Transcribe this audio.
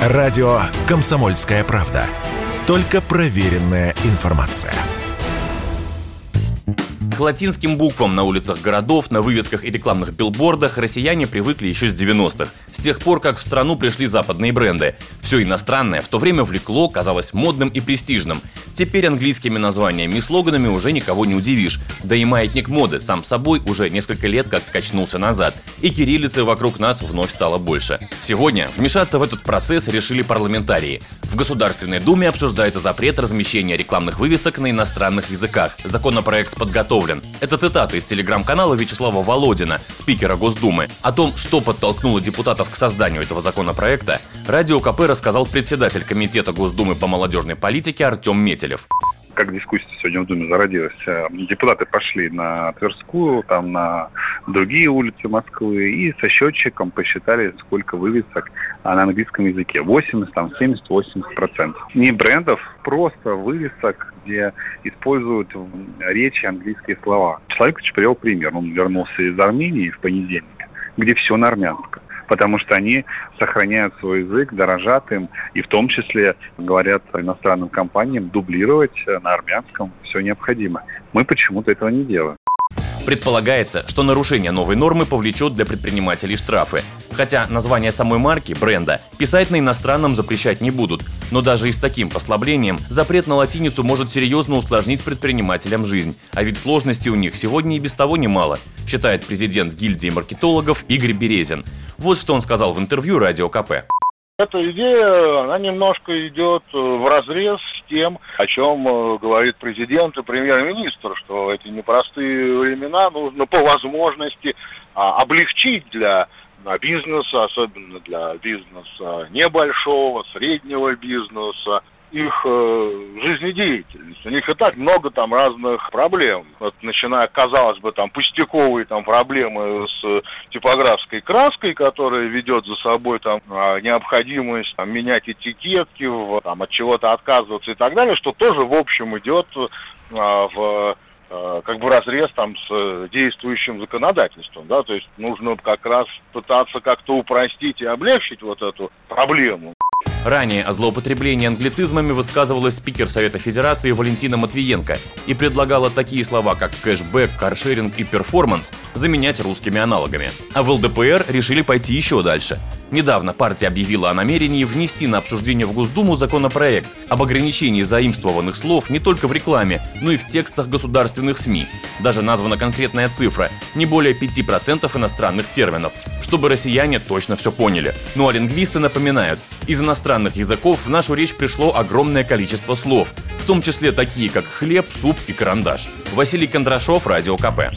Радио «Комсомольская правда». Только проверенная информация. К латинским буквам на улицах городов, на вывесках и рекламных билбордах россияне привыкли еще с 90-х, с тех пор, как в страну пришли западные бренды. Все иностранное в то время влекло, казалось модным и престижным. Теперь английскими названиями и слоганами уже никого не удивишь. Да и маятник моды сам собой уже несколько лет как качнулся назад. И кириллицы вокруг нас вновь стало больше. Сегодня вмешаться в этот процесс решили парламентарии. В Государственной Думе обсуждается запрет размещения рекламных вывесок на иностранных языках. Законопроект подготовлен. Это цитата из телеграм-канала Вячеслава Володина, спикера Госдумы. О том, что подтолкнуло депутатов к созданию этого законопроекта, Радио КП рассказал председатель Комитета Госдумы по молодежной политике Артем Метелев как дискуссия сегодня в Думе зародилась. Э, депутаты пошли на Тверскую, там на другие улицы Москвы и со счетчиком посчитали, сколько вывесок на английском языке. 80, там 70-80 процентов. Не брендов, просто вывесок, где используют в речи английские слова. Человек привел пример. Он вернулся из Армении в понедельник, где все на армянском потому что они сохраняют свой язык, дорожат им, и в том числе говорят иностранным компаниям дублировать на армянском все необходимо. Мы почему-то этого не делаем. Предполагается, что нарушение новой нормы повлечет для предпринимателей штрафы. Хотя название самой марки, бренда, писать на иностранном запрещать не будут. Но даже и с таким послаблением запрет на латиницу может серьезно усложнить предпринимателям жизнь. А ведь сложностей у них сегодня и без того немало, считает президент гильдии маркетологов Игорь Березин. Вот что он сказал в интервью Радио КП. Эта идея, она немножко идет э, в разрез с тем, о чем э, говорит президент и премьер-министр, что эти непростые времена нужно по возможности а, облегчить для бизнеса, особенно для бизнеса небольшого, среднего бизнеса, их э, жизнедеятельность. У них и так много там разных проблем. Вот, начиная, казалось бы, там пустяковые там проблемы с типографской краской, которая ведет за собой там а, необходимость там, менять этикетки, в, там, от чего-то отказываться и так далее, что тоже, в общем, идет а, в а, как бы разрез там с действующим законодательством, да, то есть нужно как раз пытаться как-то упростить и облегчить вот эту проблему. Ранее о злоупотреблении англицизмами высказывалась спикер Совета Федерации Валентина Матвиенко и предлагала такие слова, как кэшбэк, каршеринг и перформанс заменять русскими аналогами. А в ЛДПР решили пойти еще дальше. Недавно партия объявила о намерении внести на обсуждение в Госдуму законопроект об ограничении заимствованных слов не только в рекламе, но и в текстах государственных СМИ. Даже названа конкретная цифра – не более 5% иностранных терминов, чтобы россияне точно все поняли. Ну а лингвисты напоминают, из иностранных языков в нашу речь пришло огромное количество слов, в том числе такие, как хлеб, суп и карандаш. Василий Кондрашов, Радио КП.